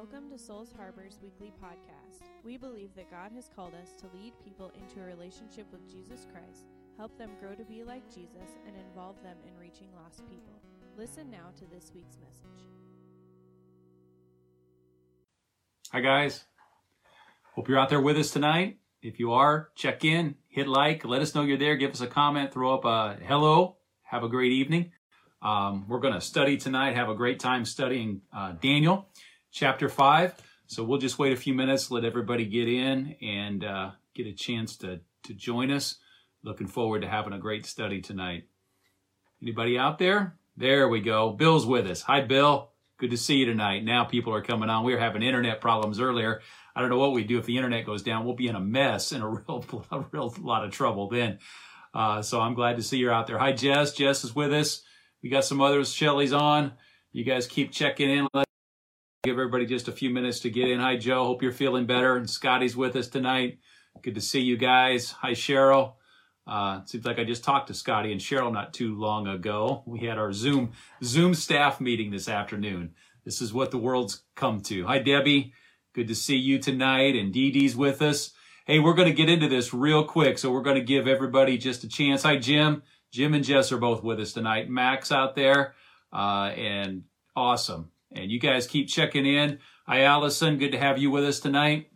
Welcome to Souls Harbor's weekly podcast. We believe that God has called us to lead people into a relationship with Jesus Christ, help them grow to be like Jesus, and involve them in reaching lost people. Listen now to this week's message. Hi, guys. Hope you're out there with us tonight. If you are, check in, hit like, let us know you're there, give us a comment, throw up a hello. Have a great evening. Um, we're going to study tonight, have a great time studying uh, Daniel chapter 5. So we'll just wait a few minutes, let everybody get in and uh, get a chance to, to join us. Looking forward to having a great study tonight. Anybody out there? There we go. Bill's with us. Hi, Bill. Good to see you tonight. Now people are coming on. We were having internet problems earlier. I don't know what we'd do if the internet goes down. We'll be in a mess and a real, a real lot of trouble then. Uh, so I'm glad to see you're out there. Hi, Jess. Jess is with us. We got some others. Shelly's on. You guys keep checking in. Let give everybody just a few minutes to get in. Hi, Joe. Hope you're feeling better. And Scotty's with us tonight. Good to see you guys. Hi, Cheryl. Uh, seems like I just talked to Scotty and Cheryl not too long ago. We had our Zoom Zoom staff meeting this afternoon. This is what the world's come to. Hi, Debbie. Good to see you tonight. And Dee Dee's with us. Hey, we're going to get into this real quick. So we're going to give everybody just a chance. Hi, Jim. Jim and Jess are both with us tonight. Max out there. Uh, and awesome. And you guys keep checking in. Hi, Allison. Good to have you with us tonight.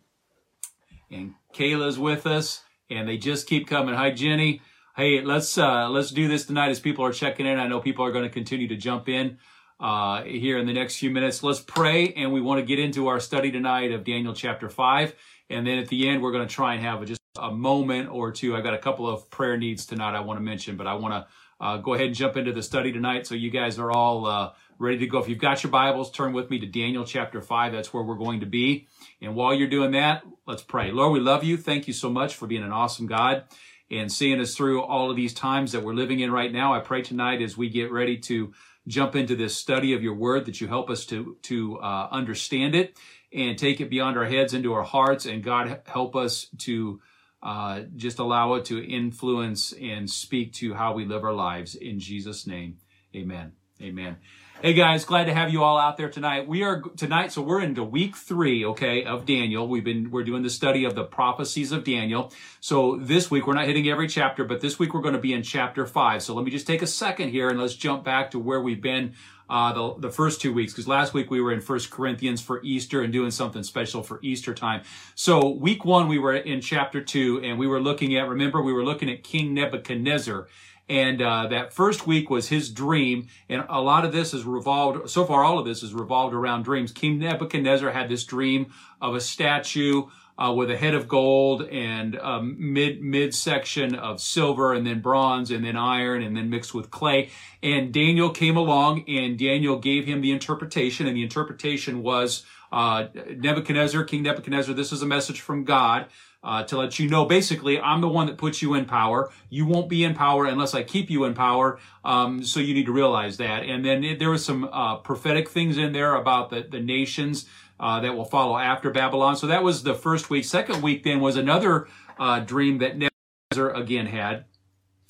And Kayla's with us. And they just keep coming. Hi, Jenny. Hey, let's uh, let's do this tonight as people are checking in. I know people are going to continue to jump in uh, here in the next few minutes. Let's pray, and we want to get into our study tonight of Daniel chapter five. And then at the end, we're going to try and have just a moment or two. I've got a couple of prayer needs tonight I want to mention, but I want to uh, go ahead and jump into the study tonight so you guys are all uh, ready to go. If you've got your Bibles, turn with me to Daniel chapter 5. That's where we're going to be. And while you're doing that, let's pray. Lord, we love you. Thank you so much for being an awesome God and seeing us through all of these times that we're living in right now. I pray tonight as we get ready to jump into this study of your word that you help us to, to uh, understand it and take it beyond our heads into our hearts. And God, help us to uh, just allow it to influence and speak to how we live our lives. In Jesus' name, amen. Amen. Hey guys, glad to have you all out there tonight. We are tonight, so we're into week three, okay, of Daniel. We've been we're doing the study of the prophecies of Daniel. So this week we're not hitting every chapter, but this week we're going to be in chapter five. So let me just take a second here and let's jump back to where we've been uh, the, the first two weeks, because last week we were in First Corinthians for Easter and doing something special for Easter time. So week one we were in chapter two, and we were looking at. Remember, we were looking at King Nebuchadnezzar and uh, that first week was his dream. And a lot of this is revolved, so far, all of this is revolved around dreams. King Nebuchadnezzar had this dream of a statue uh, with a head of gold and a mid midsection of silver and then bronze and then iron and then mixed with clay. And Daniel came along and Daniel gave him the interpretation and the interpretation was uh, Nebuchadnezzar, King Nebuchadnezzar, this is a message from God uh, to let you know basically I'm the one that puts you in power. You won't be in power unless I keep you in power. Um, so you need to realize that. And then it, there was some uh, prophetic things in there about the, the nations uh, that will follow after Babylon. So that was the first week. Second week then was another uh, dream that Nebuchadnezzar again had.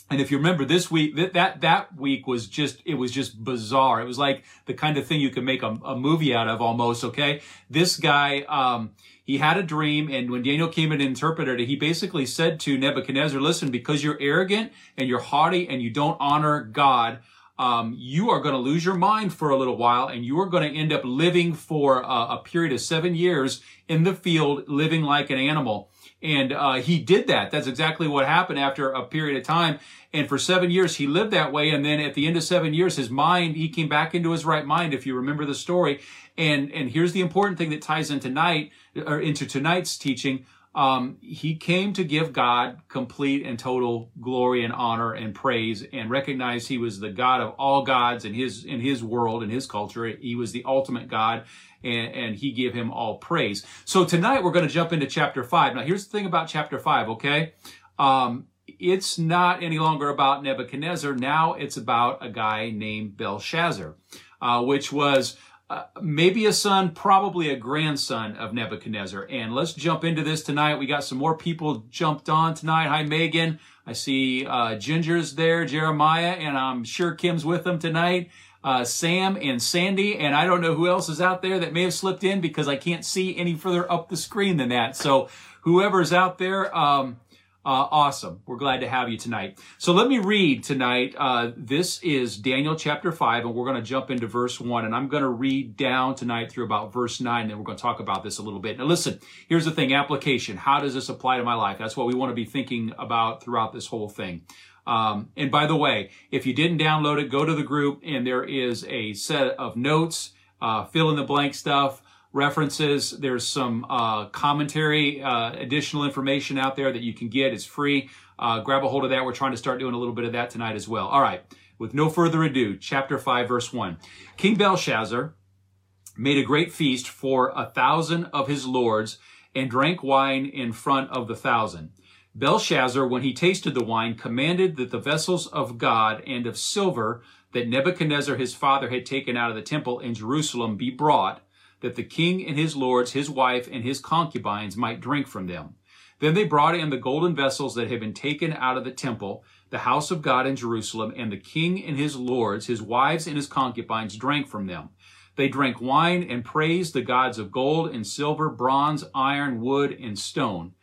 And if you remember this week, that, that, that week was just, it was just bizarre. It was like the kind of thing you could make a, a movie out of almost, okay? This guy, um, he had a dream, and when Daniel came and interpreted it, he basically said to Nebuchadnezzar, listen, because you're arrogant and you're haughty and you don't honor God, um, you are going to lose your mind for a little while and you are going to end up living for a, a period of seven years in the field, living like an animal. And uh, he did that. That's exactly what happened after a period of time. And for seven years, he lived that way. And then at the end of seven years, his mind, he came back into his right mind, if you remember the story. And, and here's the important thing that ties in tonight, or into tonight's teaching. Um, he came to give God complete and total glory and honor and praise and recognize he was the God of all gods in his, in his world, in his culture. He was the ultimate God and, and he gave him all praise. So tonight we're going to jump into chapter five. Now here's the thing about chapter five, okay? Um, it's not any longer about Nebuchadnezzar. Now it's about a guy named Belshazzar, uh, which was uh, maybe a son, probably a grandson of Nebuchadnezzar. And let's jump into this tonight. We got some more people jumped on tonight. Hi, Megan. I see uh, Ginger's there, Jeremiah, and I'm sure Kim's with them tonight. Uh, Sam and Sandy, and I don't know who else is out there that may have slipped in because I can't see any further up the screen than that. So whoever's out there, um, uh, awesome. We're glad to have you tonight. So let me read tonight. Uh, this is Daniel chapter 5, and we're going to jump into verse 1. And I'm going to read down tonight through about verse 9, and then we're going to talk about this a little bit. Now, listen, here's the thing application. How does this apply to my life? That's what we want to be thinking about throughout this whole thing. Um, and by the way, if you didn't download it, go to the group, and there is a set of notes, uh, fill in the blank stuff references. There's some uh, commentary, uh, additional information out there that you can get. It's free. Uh, grab a hold of that. We're trying to start doing a little bit of that tonight as well. All right. With no further ado, chapter 5, verse 1. King Belshazzar made a great feast for a thousand of his lords and drank wine in front of the thousand. Belshazzar, when he tasted the wine, commanded that the vessels of God and of silver that Nebuchadnezzar his father had taken out of the temple in Jerusalem be brought, that the king and his lords, his wife, and his concubines might drink from them. Then they brought in the golden vessels that had been taken out of the temple, the house of God in Jerusalem, and the king and his lords, his wives, and his concubines drank from them. They drank wine and praised the gods of gold and silver, bronze, iron, wood, and stone.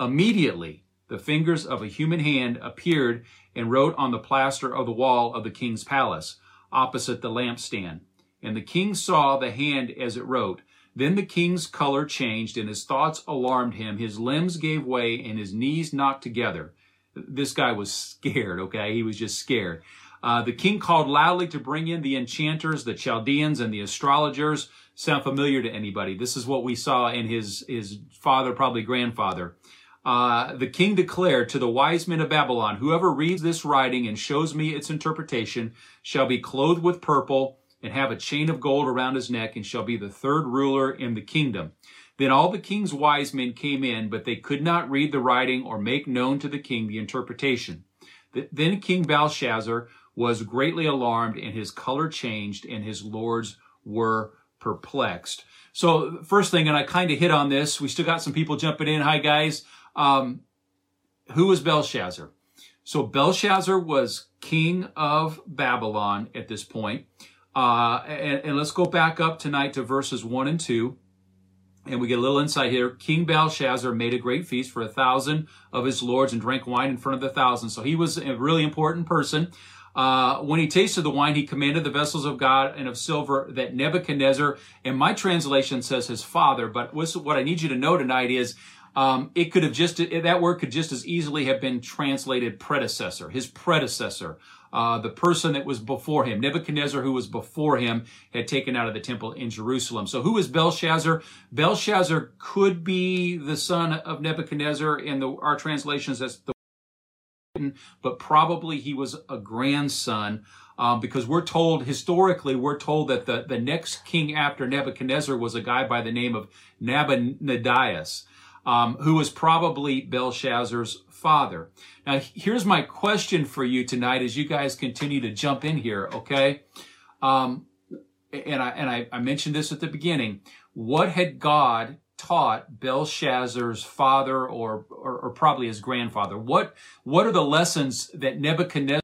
Immediately, the fingers of a human hand appeared and wrote on the plaster of the wall of the king's palace, opposite the lampstand. And the king saw the hand as it wrote. Then the king's color changed and his thoughts alarmed him. His limbs gave way and his knees knocked together. This guy was scared, okay? He was just scared. Uh, the king called loudly to bring in the enchanters, the Chaldeans, and the astrologers. Sound familiar to anybody? This is what we saw in his, his father, probably grandfather. Uh, the king declared to the wise men of Babylon, whoever reads this writing and shows me its interpretation shall be clothed with purple and have a chain of gold around his neck and shall be the third ruler in the kingdom. Then all the king's wise men came in, but they could not read the writing or make known to the king the interpretation. Then King Belshazzar was greatly alarmed and his color changed and his lords were perplexed. So first thing, and I kind of hit on this, we still got some people jumping in. Hi guys. Um, who was Belshazzar? So Belshazzar was king of Babylon at this point. Uh, and, and, let's go back up tonight to verses 1 and 2. And we get a little insight here. King Belshazzar made a great feast for a thousand of his lords and drank wine in front of the thousand. So he was a really important person. Uh, when he tasted the wine, he commanded the vessels of God and of silver that Nebuchadnezzar, and my translation says his father, but what I need you to know tonight is um, it could have just, that word could just as easily have been translated predecessor, his predecessor uh, the person that was before him. Nebuchadnezzar, who was before him, had taken out of the temple in Jerusalem. So who is Belshazzar? Belshazzar could be the son of Nebuchadnezzar in the, our translations as the but probably he was a grandson um, because we're told historically we're told that the, the next king after Nebuchadnezzar was a guy by the name of Nabonidus, um, who was probably Belshazzar's father. Now, here's my question for you tonight as you guys continue to jump in here, okay? Um, and I, and I, I mentioned this at the beginning. What had God taught Belshazzar's father or, or, or, probably his grandfather? What, what are the lessons that Nebuchadnezzar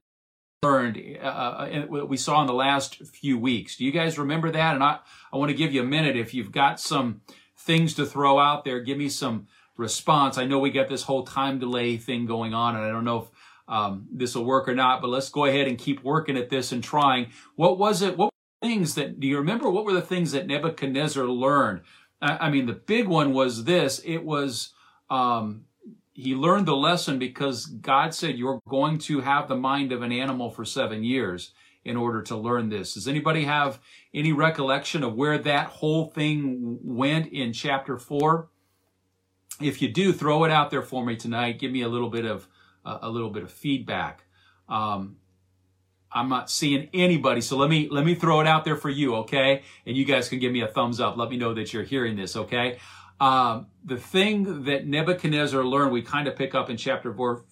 learned uh, uh we saw in the last few weeks? Do you guys remember that? And I, I want to give you a minute. If you've got some things to throw out there, give me some, response. I know we got this whole time delay thing going on, and I don't know if um, this will work or not, but let's go ahead and keep working at this and trying. What was it? What things that, do you remember what were the things that Nebuchadnezzar learned? I, I mean, the big one was this. It was, um, he learned the lesson because God said you're going to have the mind of an animal for seven years in order to learn this. Does anybody have any recollection of where that whole thing went in chapter four? if you do, throw it out there for me tonight. Give me a little bit of uh, a little bit of feedback. Um, I'm not seeing anybody, so let me let me throw it out there for you, okay? And you guys can give me a thumbs up. Let me know that you're hearing this, okay? Um, the thing that Nebuchadnezzar learned, we kind of pick up in chapter four,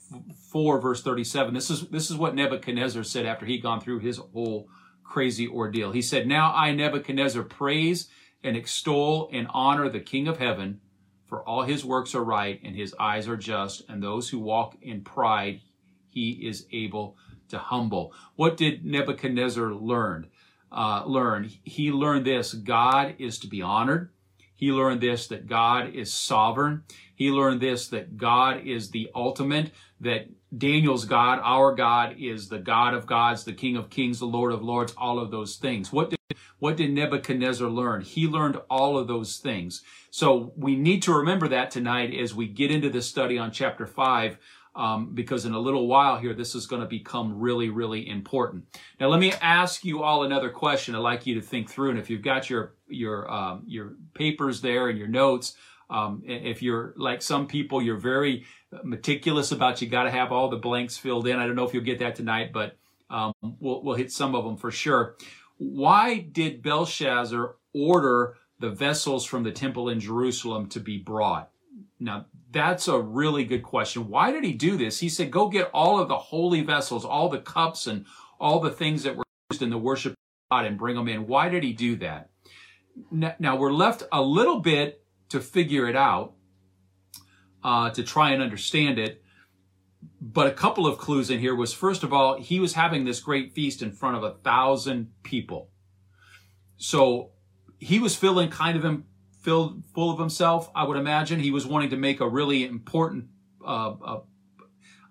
four, verse 37. This is this is what Nebuchadnezzar said after he'd gone through his whole crazy ordeal. He said, "Now I Nebuchadnezzar praise and extol and honor the King of Heaven." For all his works are right, and his eyes are just, and those who walk in pride he is able to humble. What did Nebuchadnezzar learn? uh, learn? He learned this God is to be honored. He learned this that God is sovereign. He learned this that God is the ultimate, that Daniel's God, our God, is the God of gods, the King of kings, the Lord of lords, all of those things. What did, what did Nebuchadnezzar learn? He learned all of those things. So we need to remember that tonight as we get into this study on chapter 5 um, because in a little while here, this is going to become really, really important. Now, let me ask you all another question. I'd like you to think through, and if you've got your your um, your papers there and your notes, um, if you're like some people, you're very meticulous about you got to have all the blanks filled in. I don't know if you'll get that tonight, but um, we'll we'll hit some of them for sure. Why did Belshazzar order the vessels from the temple in Jerusalem to be brought? Now, that's a really good question. Why did he do this? He said, go get all of the holy vessels, all the cups and all the things that were used in the worship of God and bring them in. Why did he do that? Now, we're left a little bit to figure it out, uh, to try and understand it. But a couple of clues in here was first of all, he was having this great feast in front of a thousand people. So he was feeling kind of filled full of himself. I would imagine he was wanting to make a really important, uh,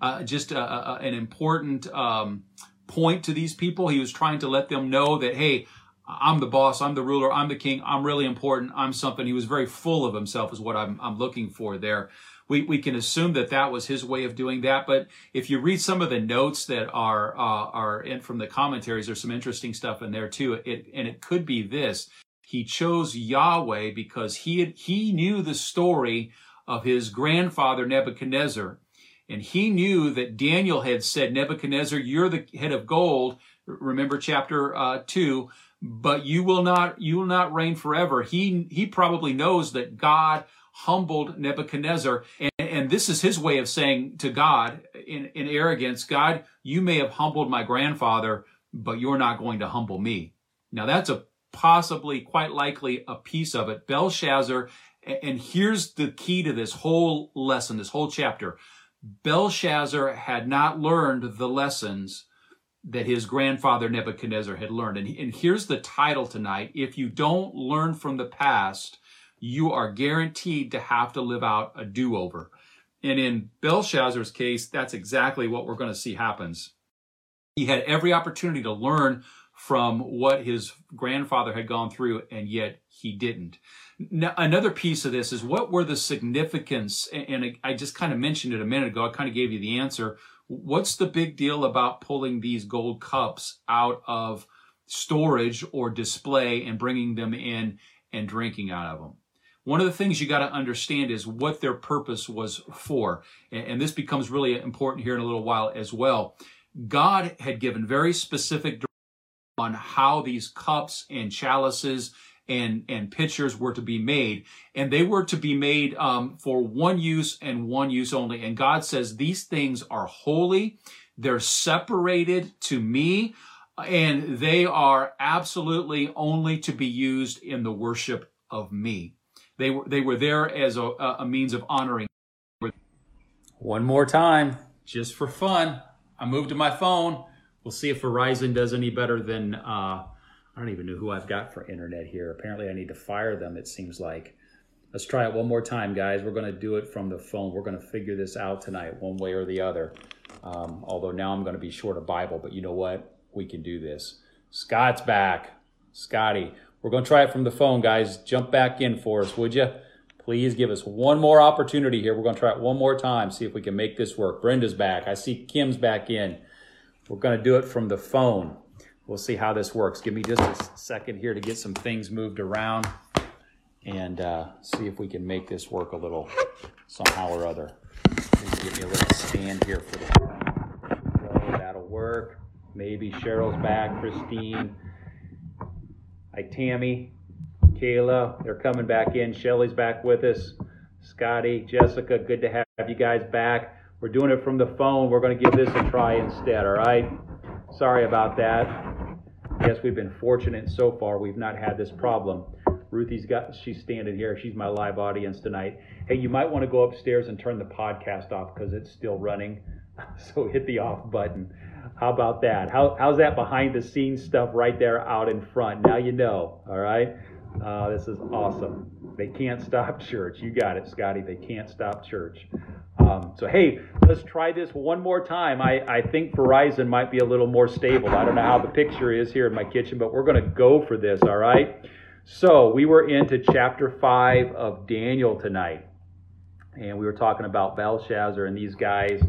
uh, just a, a, an important um, point to these people. He was trying to let them know that, hey, I'm the boss, I'm the ruler, I'm the king, I'm really important, I'm something. He was very full of himself, is what I'm, I'm looking for there. We, we can assume that that was his way of doing that. But if you read some of the notes that are uh, are in from the commentaries, there's some interesting stuff in there too. It, and it could be this: he chose Yahweh because he had, he knew the story of his grandfather Nebuchadnezzar. And he knew that Daniel had said, Nebuchadnezzar, you're the head of gold. Remember chapter uh, two, but you will not, you will not reign forever. He, he probably knows that God humbled Nebuchadnezzar. And, and this is his way of saying to God in, in arrogance, God, you may have humbled my grandfather, but you're not going to humble me. Now that's a possibly, quite likely, a piece of it. Belshazzar, and here's the key to this whole lesson, this whole chapter. Belshazzar had not learned the lessons that his grandfather Nebuchadnezzar had learned. And, and here's the title tonight. If you don't learn from the past, you are guaranteed to have to live out a do-over. And in Belshazzar's case, that's exactly what we're going to see happens. He had every opportunity to learn from what his grandfather had gone through, and yet he didn't. Now, another piece of this is what were the significance, and I just kind of mentioned it a minute ago, I kind of gave you the answer. What's the big deal about pulling these gold cups out of storage or display and bringing them in and drinking out of them? One of the things you got to understand is what their purpose was for. And this becomes really important here in a little while as well. God had given very specific on how these cups and chalices and, and pitchers were to be made. And they were to be made um, for one use and one use only. And God says these things are holy. They're separated to me and they are absolutely only to be used in the worship of me. They were, they were there as a, a means of honoring. One more time, just for fun. I moved to my phone. We'll see if Verizon does any better than, uh, I don't even know who I've got for internet here. Apparently I need to fire them, it seems like. Let's try it one more time, guys. We're going to do it from the phone. We're going to figure this out tonight, one way or the other. Um, although now I'm going to be short of Bible, but you know what? We can do this. Scott's back. Scotty, we're going to try it from the phone, guys. Jump back in for us, would you? Please give us one more opportunity here. We're going to try it one more time, see if we can make this work. Brenda's back. I see Kim's back in. We're going to do it from the phone. We'll see how this works. Give me just a second here to get some things moved around and uh, see if we can make this work a little somehow or other. Give me a little stand here for the that'll work. Maybe Cheryl's back, Christine. Hi, Tammy, Kayla, they're coming back in. Shelly's back with us. Scotty, Jessica, good to have you guys back. We're doing it from the phone. We're going to give this a try instead, all right? Sorry about that. Yes, we've been fortunate so far. We've not had this problem. Ruthie's got, she's standing here. She's my live audience tonight. Hey, you might want to go upstairs and turn the podcast off because it's still running. So hit the off button. How about that? How, how's that behind the scenes stuff right there out in front? Now you know, all right? Uh, this is awesome. They can't stop church. You got it, Scotty. They can't stop church. Um, so, hey, let's try this one more time. I, I think Verizon might be a little more stable. I don't know how the picture is here in my kitchen, but we're going to go for this, all right? So, we were into chapter 5 of Daniel tonight, and we were talking about Belshazzar and these guys.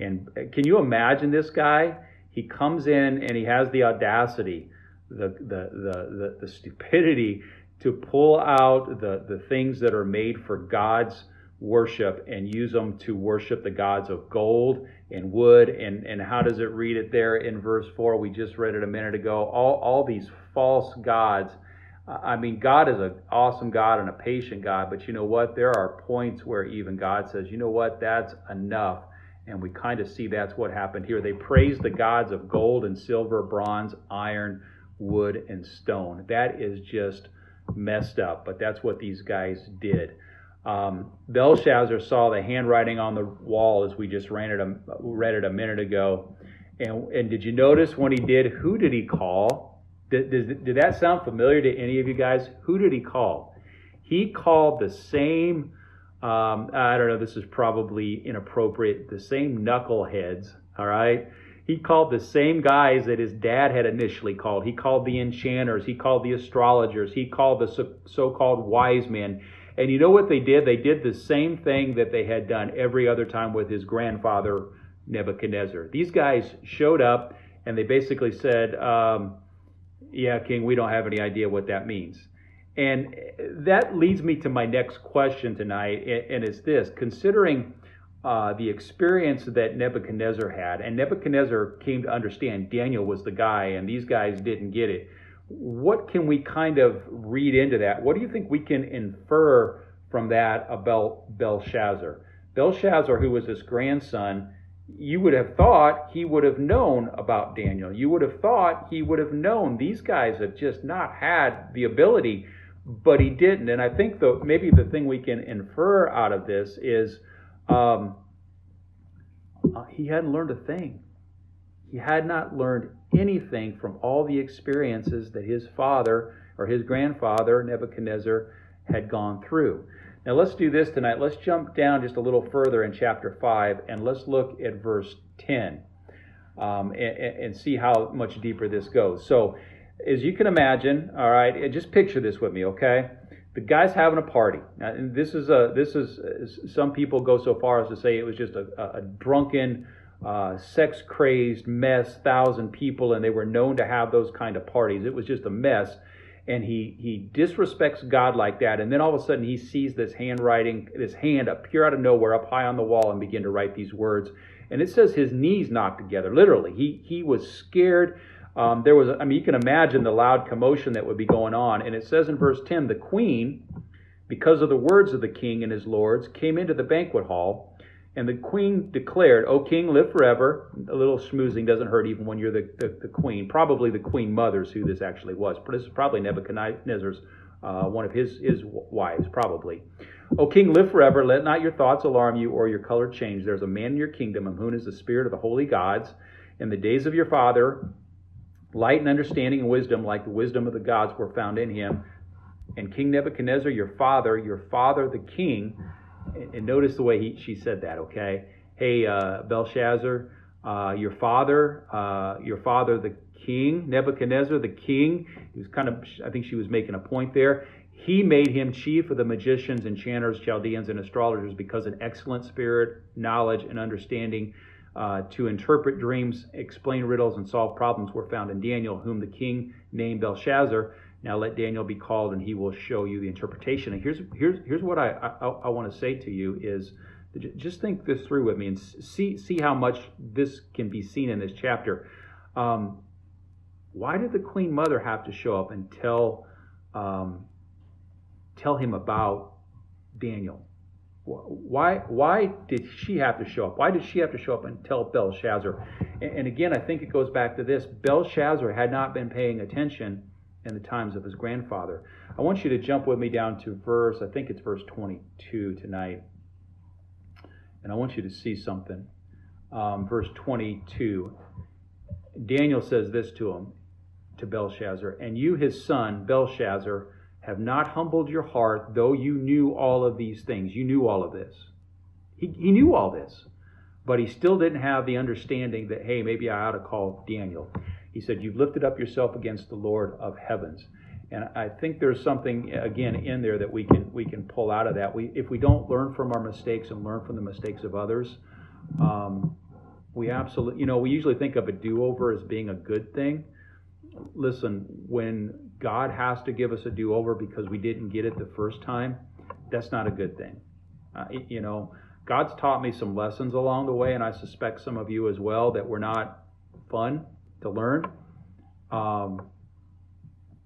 And can you imagine this guy? He comes in and he has the audacity, the, the, the, the, the stupidity to pull out the, the things that are made for God's worship and use them to worship the gods of gold and wood. And, and how does it read it there in verse 4? We just read it a minute ago. All, all these false gods. I mean, God is an awesome God and a patient God, but you know what? There are points where even God says, you know what? That's enough. And we kind of see that's what happened here. They praised the gods of gold and silver, bronze, iron, wood, and stone. That is just messed up, but that's what these guys did. Um, Belshazzar saw the handwriting on the wall as we just it a, read it a minute ago. And, and did you notice when he did, who did he call? Did, did, did that sound familiar to any of you guys? Who did he call? He called the same, um, I don't know, this is probably inappropriate, the same knuckleheads, all right? He called the same guys that his dad had initially called. He called the enchanters, he called the astrologers, he called the so called wise men. And you know what they did? They did the same thing that they had done every other time with his grandfather, Nebuchadnezzar. These guys showed up and they basically said, um, Yeah, King, we don't have any idea what that means. And that leads me to my next question tonight, and it's this considering uh, the experience that Nebuchadnezzar had, and Nebuchadnezzar came to understand Daniel was the guy, and these guys didn't get it. What can we kind of read into that? What do you think we can infer from that about Belshazzar? Belshazzar, who was his grandson, you would have thought he would have known about Daniel. You would have thought he would have known these guys have just not had the ability, but he didn't. And I think the maybe the thing we can infer out of this is um, uh, he hadn't learned a thing. He had not learned anything from all the experiences that his father or his grandfather, Nebuchadnezzar, had gone through. Now let's do this tonight. Let's jump down just a little further in chapter 5 and let's look at verse 10 um, and, and, see how much deeper this goes. So, as you can imagine, all right, just picture this with me, okay? the guy's having a party. Now, this is a this is some people go so far as to say it was just a, a drunken, uh, sex crazed mess, thousand people, and they were known to have those kind of parties. It was just a mess, and he he disrespects God like that, and then all of a sudden he sees this handwriting, this hand appear out of nowhere up high on the wall and begin to write these words, and it says his knees knocked together. Literally, he he was scared. Um, there was, I mean, you can imagine the loud commotion that would be going on. And it says in verse 10 the queen, because of the words of the king and his lords, came into the banquet hall. And the queen declared, O king, live forever. A little schmoozing doesn't hurt even when you're the, the, the queen. Probably the queen mother's who this actually was. This is probably Nebuchadnezzar's, uh, one of his, his wives, probably. O king, live forever. Let not your thoughts alarm you or your color change. There's a man in your kingdom of whom is the spirit of the holy gods. In the days of your father, Light and understanding and wisdom, like the wisdom of the gods, were found in him. And King Nebuchadnezzar, your father, your father the king, and notice the way he, she said that, okay? Hey, uh, Belshazzar, uh, your father, uh, your father the king, Nebuchadnezzar the king, he was kind of, I think she was making a point there. He made him chief of the magicians, enchanters, Chaldeans, and astrologers because an excellent spirit, knowledge, and understanding uh, to interpret dreams, explain riddles, and solve problems were found in Daniel, whom the king named Belshazzar. Now let Daniel be called, and he will show you the interpretation. And here's here's here's what I I, I want to say to you is just think this through with me and see see how much this can be seen in this chapter. Um, why did the queen mother have to show up and tell um, tell him about Daniel? why why did she have to show up? Why did she have to show up and tell Belshazzar? And, and again, I think it goes back to this: Belshazzar had not been paying attention in the times of his grandfather. I want you to jump with me down to verse, I think it's verse 22 tonight, and I want you to see something. um, verse 22. Daniel says this to him, to Belshazzar, and you, his son, Belshazzar, have not humbled your heart, though you knew all of these things. You knew all of this. He, he knew all this, but he still didn't have the understanding that, hey, maybe I ought to call Daniel. He said, You've lifted up yourself against the Lord of heavens. And I think there's something again in there that we can we can pull out of that. We if we don't learn from our mistakes and learn from the mistakes of others, um, we absolutely you know we usually think of a do-over as being a good thing. Listen, when God has to give us a do-over because we didn't get it the first time, that's not a good thing. Uh, you know, God's taught me some lessons along the way, and I suspect some of you as well that were not fun to learn. Um,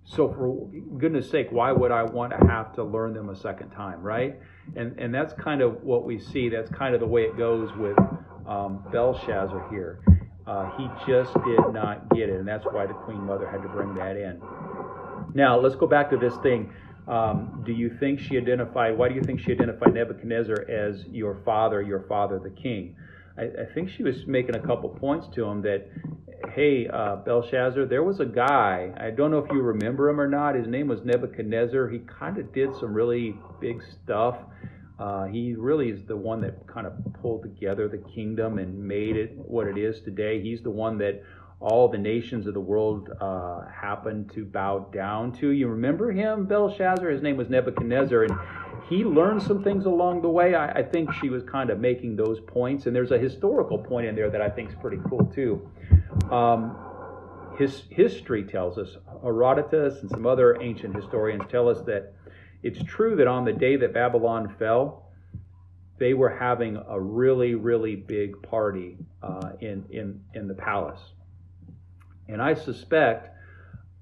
so for goodness sake, why would I want to have to learn them a second time, right? And and that's kind of what we see. That's kind of the way it goes with um, Belshazzar here. Uh, he just did not get it, and that's why the Queen Mother had to bring that in. Now let's go back to this thing. Um, do you think she identified? Why do you think she identified Nebuchadnezzar as your father, your father, the king? I, I think she was making a couple points to him that hey, uh, Belshazzar, there was a guy, I don't know if you remember him or not. His name was Nebuchadnezzar. He kind of did some really big stuff. Uh, he really is the one that kind of pulled together the kingdom and made it what it is today. He's the one that all the nations of the world uh, happened to bow down to. You remember him, Belshazzar? His name was Nebuchadnezzar, and he learned some things along the way. I, I think she was kind of making those points, and there's a historical point in there that I think is pretty cool too. Um, his history tells us, Herodotus and some other ancient historians tell us that it's true that on the day that Babylon fell, they were having a really, really big party uh, in, in, in the palace. And I suspect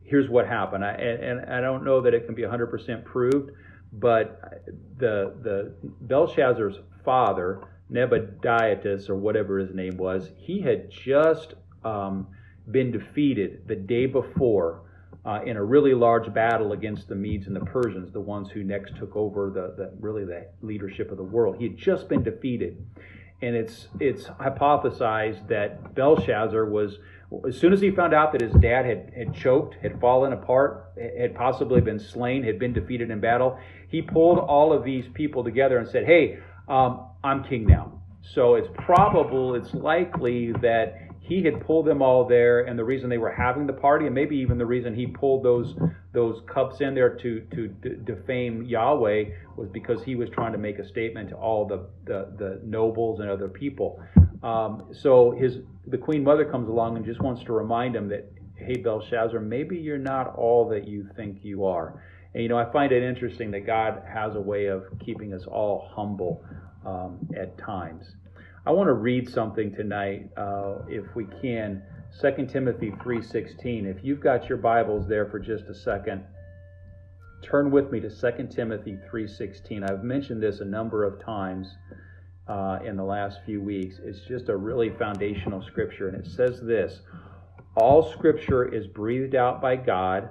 here's what happened. I, and, and, I don't know that it can be 100% proved, but the, the Belshazzar's father, Nebuchadnezzar, or whatever his name was, he had just um, been defeated the day before uh, in a really large battle against the Medes and the Persians, the ones who next took over the, the really the leadership of the world. He had just been defeated, and it's it's hypothesized that Belshazzar was as soon as he found out that his dad had, had choked, had fallen apart, had possibly been slain, had been defeated in battle, he pulled all of these people together and said, "Hey, um, I'm king now." So it's probable, it's likely that he had pulled them all there, and the reason they were having the party, and maybe even the reason he pulled those those cups in there to to d- defame Yahweh, was because he was trying to make a statement to all the the, the nobles and other people. Um, so his the Queen Mother comes along and just wants to remind him that, hey Belshazzar, maybe you're not all that you think you are. And you know, I find it interesting that God has a way of keeping us all humble um, at times. I want to read something tonight, uh, if we can. 2 Timothy 3.16. If you've got your Bibles there for just a second, turn with me to 2 Timothy 3.16. I've mentioned this a number of times uh, in the last few weeks. It's just a really foundational scripture, and it says this, All scripture is breathed out by God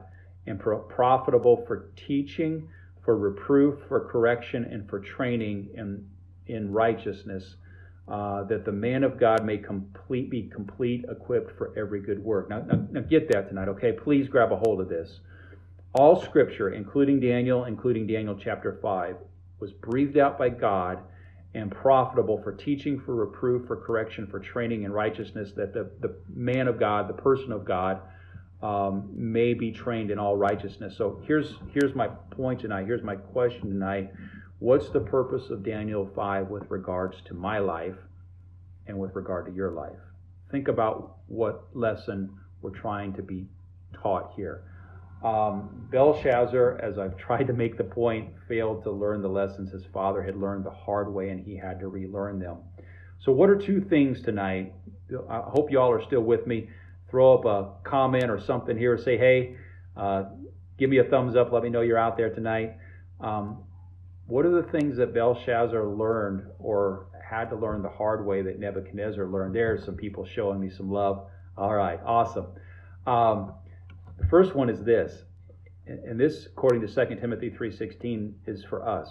and profitable for teaching, for reproof, for correction, and for training in, in righteousness, uh, that the man of God may complete, be complete, equipped for every good work. Now, now, now, get that tonight, okay? Please grab a hold of this. All scripture, including Daniel, including Daniel chapter 5, was breathed out by God and profitable for teaching, for reproof, for correction, for training in righteousness, that the, the man of God, the person of God, um, may be trained in all righteousness. So here's here's my point tonight. Here's my question tonight. What's the purpose of Daniel 5 with regards to my life and with regard to your life? Think about what lesson we're trying to be taught here. Um, Belshazzar, as I've tried to make the point, failed to learn the lessons his father had learned the hard way, and he had to relearn them. So, what are two things tonight? I hope you all are still with me. Throw up a comment or something here. Say, hey, uh, give me a thumbs up. Let me know you're out there tonight. Um, what are the things that Belshazzar learned or had to learn the hard way that Nebuchadnezzar learned? There are some people showing me some love. All right, awesome. Um, the first one is this, and this, according to 2 Timothy 3.16, is for us.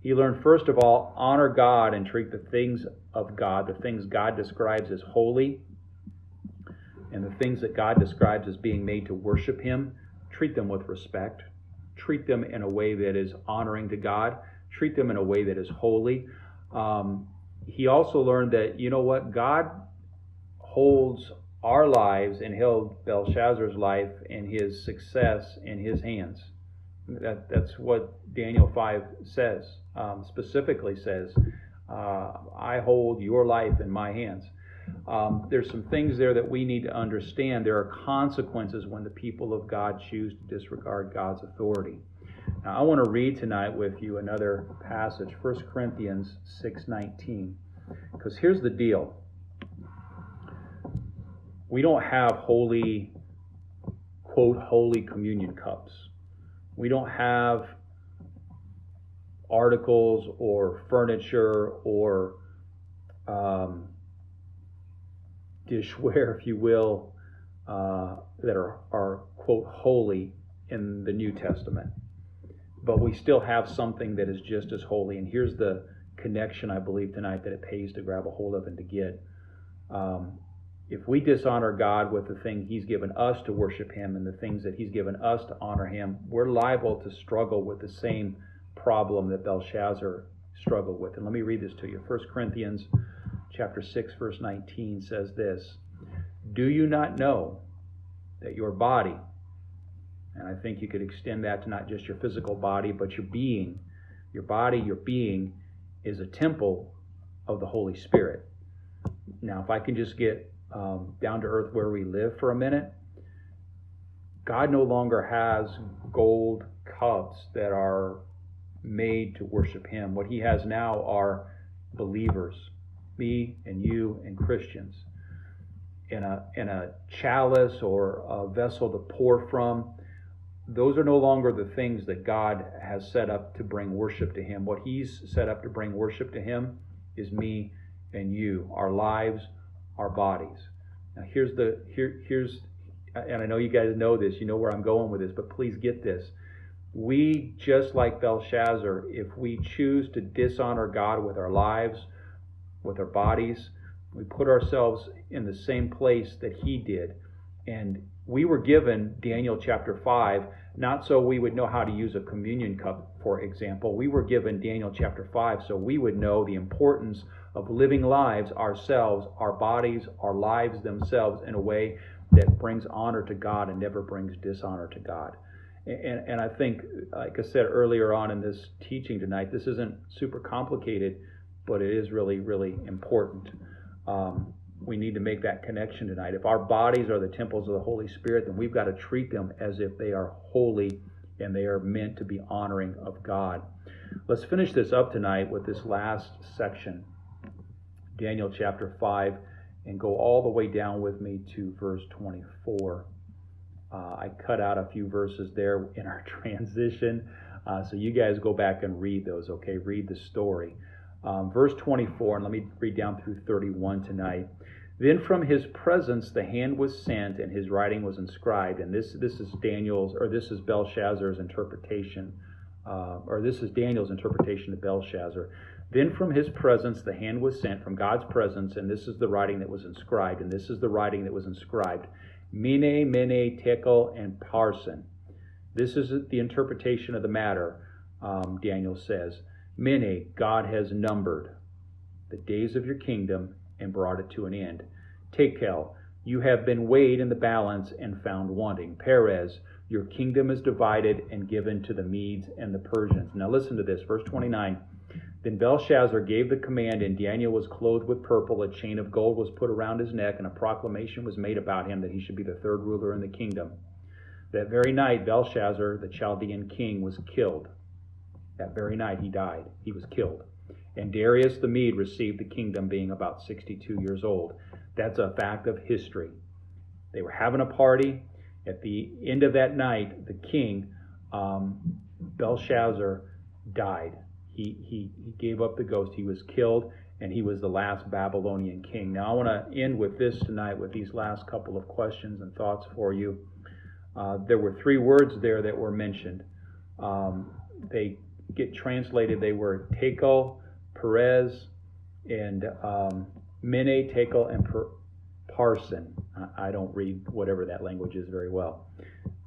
He learned, first of all, honor God and treat the things of God, the things God describes as holy, and the things that God describes as being made to worship Him, treat them with respect. Treat them in a way that is honoring to God. Treat them in a way that is holy. Um, he also learned that, you know what, God holds our lives and held Belshazzar's life and his success in his hands. That, that's what Daniel 5 says, um, specifically says, uh, I hold your life in my hands. Um, there's some things there that we need to understand. There are consequences when the people of God choose to disregard God's authority. Now, I want to read tonight with you another passage, 1 Corinthians 6:19, because here's the deal. We don't have holy, quote, holy communion cups. We don't have articles or furniture or um, dishware, if you will, uh, that are, are, quote, holy in the New Testament. But we still have something that is just as holy. And here's the connection, I believe, tonight that it pays to grab a hold of and to get. Um, if we dishonor God with the thing He's given us to worship Him and the things that He's given us to honor Him, we're liable to struggle with the same problem that Belshazzar struggled with. And let me read this to you. 1 Corinthians chapter 6 verse 19 says this, "Do you not know that your body and I think you could extend that to not just your physical body, but your being, your body, your being is a temple of the Holy Spirit. Now, if I can just get um, down to earth where we live for a minute, God no longer has gold cups that are made to worship Him. What He has now are believers me and you and Christians in a in a chalice or a vessel to pour from. Those are no longer the things that God has set up to bring worship to Him. What He's set up to bring worship to Him is me and you, our lives, our bodies. Now here's the here here's and I know you guys know this, you know where I'm going with this, but please get this. We, just like Belshazzar, if we choose to dishonor God with our lives, with our bodies. We put ourselves in the same place that he did. And we were given Daniel chapter 5, not so we would know how to use a communion cup, for example. We were given Daniel chapter 5 so we would know the importance of living lives ourselves, our bodies, our lives themselves in a way that brings honor to God and never brings dishonor to God. And, and I think, like I said earlier on in this teaching tonight, this isn't super complicated but it is really, really important. Um, we need to make that connection tonight. If our bodies are the temples of the Holy Spirit, then we've got to treat them as if they are holy and they are meant to be honoring of God. Let's finish this up tonight with this last section, Daniel chapter 5, and go all the way down with me to verse 24. Uh, I cut out a few verses there in our transition, uh, so you guys go back and read those, okay? Read the story. Um, verse 24, and let me read down through 31 tonight. Then from his presence the hand was sent, and his writing was inscribed. And this this is Daniel's, or this is Belshazzar's interpretation, uh, or this is Daniel's interpretation of Belshazzar. Then from his presence the hand was sent, from God's presence, and this is the writing that was inscribed, and this is the writing that was inscribed. Mene, Mene, Tekel, and Parsin. This is the interpretation of the matter, um, Daniel says. Mene, God has numbered the days of your kingdom and brought it to an end. Tekel, you have been weighed in the balance and found wanting. Peres, your kingdom is divided and given to the Medes and the Persians. Now listen to this, verse 29. Then Belshazzar gave the command, and Daniel was clothed with purple. A chain of gold was put around his neck, and a proclamation was made about him that he should be the third ruler in the kingdom. That very night, Belshazzar, the Chaldean king, was killed. That very night he died. He was killed. And Darius the Mede received the kingdom being about 62 years old. That's a fact of history. They were having a party. At the end of that night, the king, um, Belshazzar, died. He, he, he gave up the ghost. He was killed, and he was the last Babylonian king. Now, I want to end with this tonight with these last couple of questions and thoughts for you. Uh, there were three words there that were mentioned. Um, they get translated. They were Tekel, Peres, and um, Mene, Tekel, and per- Parsin. I don't read whatever that language is very well.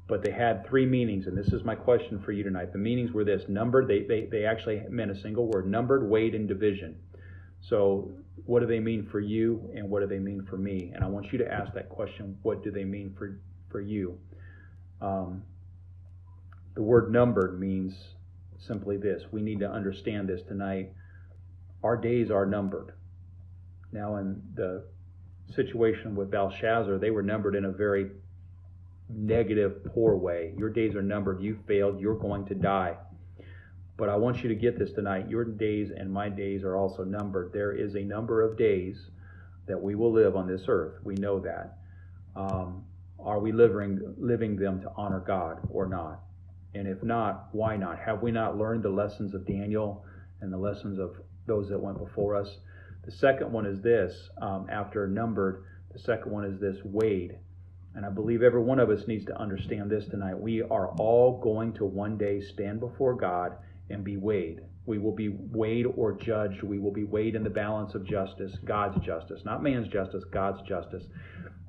But they had three meanings, and this is my question for you tonight. The meanings were this numbered, they, they, they actually meant a single word numbered, weighed, and division. So, what do they mean for you, and what do they mean for me? And I want you to ask that question what do they mean for, for you? Um, the word numbered means simply this we need to understand this tonight. Our days are numbered. Now, in the situation with Belshazzar, they were numbered in a very negative, poor way. Your days are numbered. You failed. You're going to die. But I want you to get this tonight. Your days and my days are also numbered. There is a number of days that we will live on this earth. We know that. Um, are we living, living them to honor God or not? And if not, why not? Have we not learned the lessons of Daniel and the lessons of those that went before us? The second one is this um, after numbered, the second one is this weighed. And I believe every one of us needs to understand this tonight. We are all going to one day stand before God and be weighed. We will be weighed or judged. We will be weighed in the balance of justice, God's justice, not man's justice, God's justice.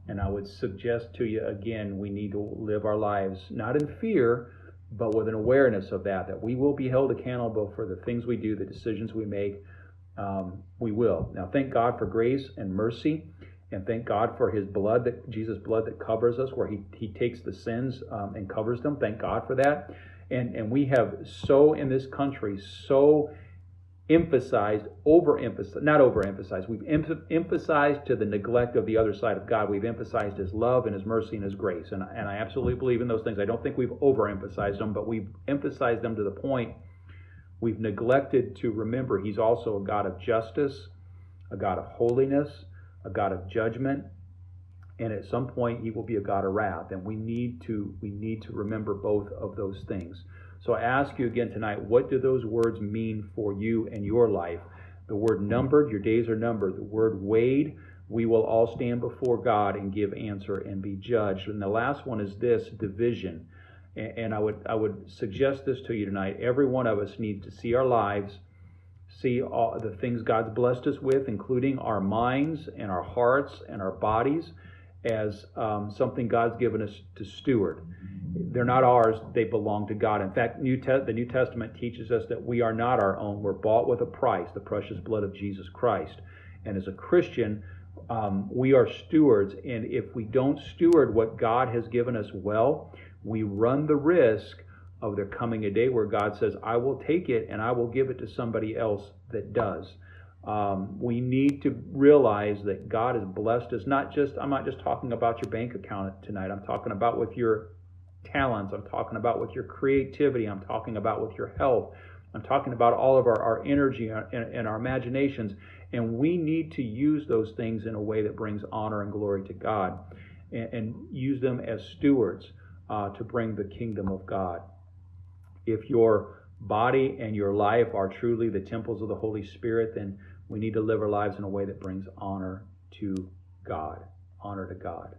And I would suggest to you again, we need to live our lives not in fear, but with an awareness of that, that we will be held accountable for the things we do, the decisions we make. Um, we will. Now, thank God for grace and mercy, and thank God for His blood, that Jesus' blood that covers us, where He He takes the sins um, and covers them. Thank God for that. And and we have so in this country so emphasized, overemphasized, not overemphasized. We've em- emphasized to the neglect of the other side of God. We've emphasized His love and His mercy and His grace. And, and I absolutely believe in those things. I don't think we've overemphasized them, but we've emphasized them to the point we've neglected to remember He's also a God of justice, a God of holiness, a God of judgment. And at some point, He will be a God of wrath. And we need to we need to remember both of those things. So I ask you again tonight, what do those words mean for you and your life? The word numbered, your days are numbered. The word weighed, we will all stand before God and give answer and be judged. And the last one is this division. And I would I would suggest this to you tonight. Every one of us needs to see our lives, see all the things God's blessed us with, including our minds and our hearts and our bodies, as um, something God's given us to steward. They're not ours, they belong to God. In fact, New Te- the New Testament teaches us that we are not our own. We're bought with a price, the precious blood of Jesus Christ. And as a Christian, um, we are stewards. And if we don't steward what God has given us well, we run the risk of there coming a day where God says, I will take it and I will give it to somebody else that does. Um, we need to realize that God has blessed us. Not just I'm not just talking about your bank account tonight. I'm talking about with your talents. I'm talking about with your creativity. I'm talking about with your health. I'm talking about all of our, our energy and, and our imaginations. And we need to use those things in a way that brings honor and glory to God and, and use them as stewards uh, to bring the kingdom of God. If your body and your life are truly the temples of the Holy Spirit, then we need to live our lives in a way that brings honor to God. Honor to God.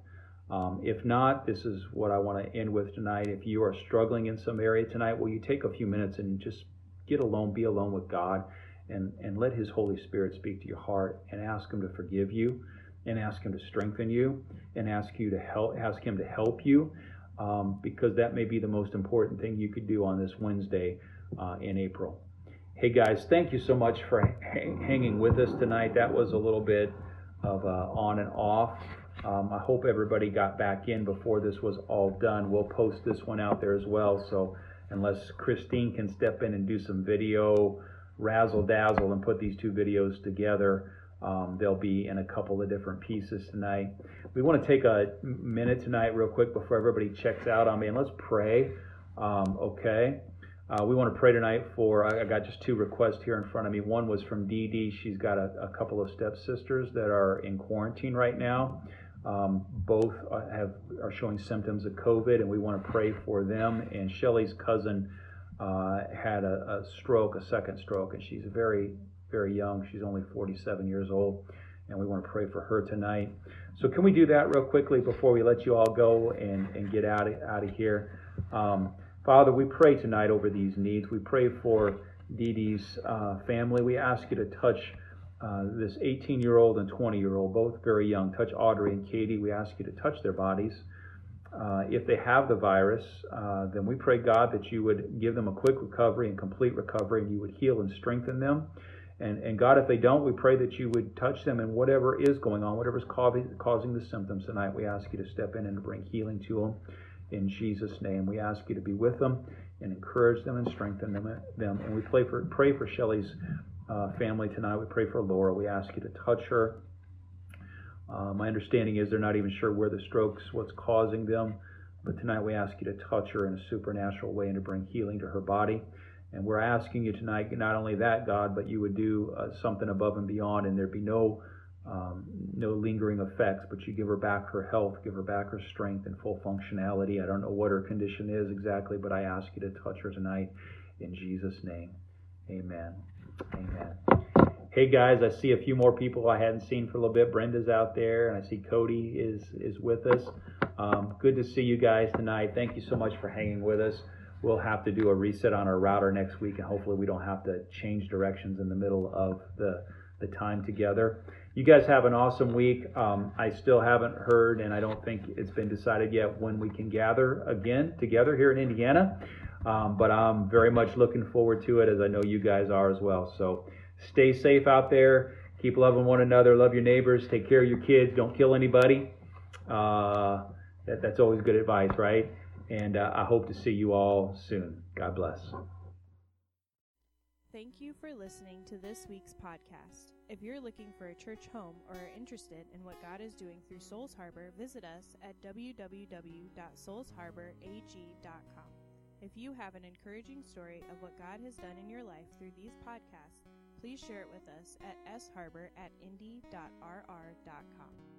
Um, if not, this is what I want to end with tonight. If you are struggling in some area tonight, will you take a few minutes and just get alone, be alone with God, and, and let His Holy Spirit speak to your heart and ask Him to forgive you, and ask Him to strengthen you, and ask you to help, ask Him to help you, um, because that may be the most important thing you could do on this Wednesday uh, in April. Hey guys, thank you so much for hanging with us tonight. That was a little bit of uh, on and off. Um, I hope everybody got back in before this was all done. We'll post this one out there as well. So unless Christine can step in and do some video razzle dazzle and put these two videos together, um, they'll be in a couple of different pieces tonight. We want to take a minute tonight, real quick, before everybody checks out on me, and let's pray. Um, okay. Uh, we want to pray tonight for, I got just two requests here in front of me. One was from Dee Dee. She's got a, a couple of stepsisters that are in quarantine right now. Um, both have are showing symptoms of COVID, and we want to pray for them. And Shelly's cousin uh, had a, a, stroke, a second stroke, and she's very, very young. She's only 47 years old, and we want to pray for her tonight. So, can we do that real quickly before we let you all go and, and get out of, out of here? Um, Father, we pray tonight over these needs. We pray for Dee Dee's uh, family. We ask you to touch uh, this 18 year old and 20 year old, both very young. Touch Audrey and Katie. We ask you to touch their bodies. Uh, if they have the virus, uh, then we pray, God, that you would give them a quick recovery and complete recovery, and you would heal and strengthen them. And, and God, if they don't, we pray that you would touch them in whatever is going on, whatever's causing, causing the symptoms tonight. We ask you to step in and bring healing to them. In Jesus' name, we ask you to be with them and encourage them and strengthen them. them. And we pray for, pray for Shelly's uh, family tonight. We pray for Laura. We ask you to touch her. Uh, my understanding is they're not even sure where the strokes, what's causing them. But tonight we ask you to touch her in a supernatural way and to bring healing to her body. And we're asking you tonight, not only that, God, but you would do uh, something above and beyond, and there'd be no um, no lingering effects, but you give her back her health, give her back her strength and full functionality. I don't know what her condition is exactly, but I ask you to touch her tonight in Jesus' name. Amen. Hey guys, I see a few more people I hadn't seen for a little bit. Brenda's out there, and I see Cody is is with us. Um, good to see you guys tonight. Thank you so much for hanging with us. We'll have to do a reset on our router next week, and hopefully we don't have to change directions in the middle of the the time together. You guys have an awesome week. Um, I still haven't heard, and I don't think it's been decided yet when we can gather again together here in Indiana. Um, but I'm very much looking forward to it, as I know you guys are as well. So stay safe out there. Keep loving one another. Love your neighbors. Take care of your kids. Don't kill anybody. Uh, that, that's always good advice, right? And uh, I hope to see you all soon. God bless. Thank you for listening to this week's podcast. If you're looking for a church home or are interested in what God is doing through Souls Harbor, visit us at www.soulsharborag.com. If you have an encouraging story of what God has done in your life through these podcasts, please share it with us at sharbor at indy.rr.com.